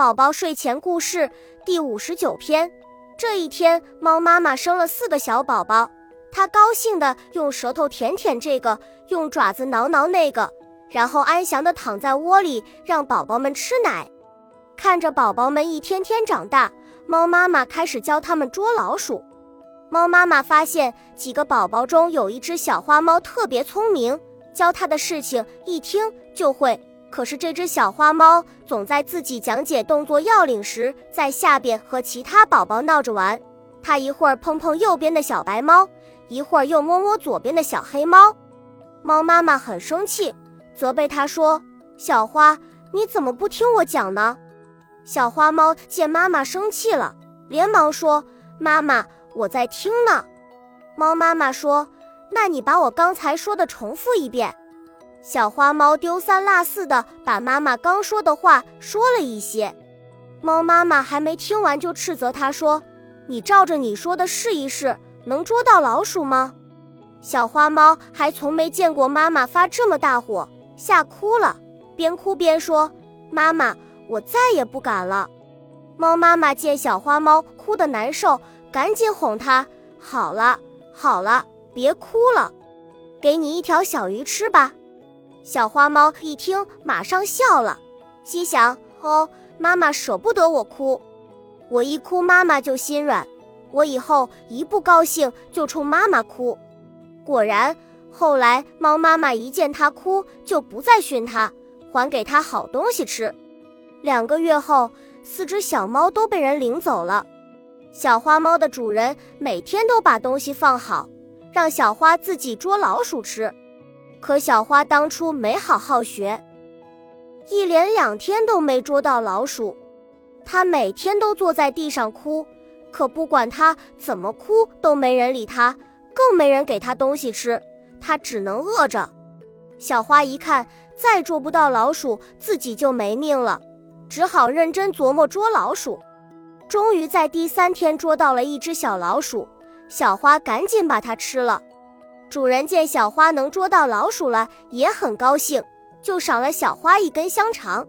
宝宝睡前故事第五十九篇。这一天，猫妈妈生了四个小宝宝，它高兴地用舌头舔舔这个，用爪子挠挠那个，然后安详地躺在窝里，让宝宝们吃奶。看着宝宝们一天天长大，猫妈妈开始教他们捉老鼠。猫妈妈发现几个宝宝中有一只小花猫特别聪明，教它的事情一听就会。可是这只小花猫总在自己讲解动作要领时，在下边和其他宝宝闹着玩。它一会儿碰碰右边的小白猫，一会儿又摸摸左边的小黑猫。猫妈妈很生气，责备它说：“小花，你怎么不听我讲呢？”小花猫见妈妈生气了，连忙说：“妈妈，我在听呢。”猫妈妈说：“那你把我刚才说的重复一遍。”小花猫丢三落四的把妈妈刚说的话说了一些，猫妈妈还没听完就斥责它说：“你照着你说的试一试，能捉到老鼠吗？”小花猫还从没见过妈妈发这么大火，吓哭了，边哭边说：“妈妈，我再也不敢了。”猫妈妈见小花猫哭得难受，赶紧哄它：“好了，好了，别哭了，给你一条小鱼吃吧。”小花猫一听，马上笑了，心想：“哦，妈妈舍不得我哭，我一哭妈妈就心软，我以后一不高兴就冲妈妈哭。”果然，后来猫妈妈一见它哭，就不再训它，还给它好东西吃。两个月后，四只小猫都被人领走了。小花猫的主人每天都把东西放好，让小花自己捉老鼠吃。可小花当初没好好学，一连两天都没捉到老鼠。它每天都坐在地上哭，可不管它怎么哭，都没人理它，更没人给它东西吃，它只能饿着。小花一看再捉不到老鼠，自己就没命了，只好认真琢磨捉老鼠。终于在第三天捉到了一只小老鼠，小花赶紧把它吃了。主人见小花能捉到老鼠了，也很高兴，就赏了小花一根香肠。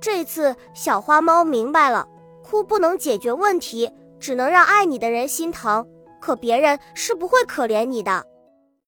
这次小花猫明白了，哭不能解决问题，只能让爱你的人心疼，可别人是不会可怜你的。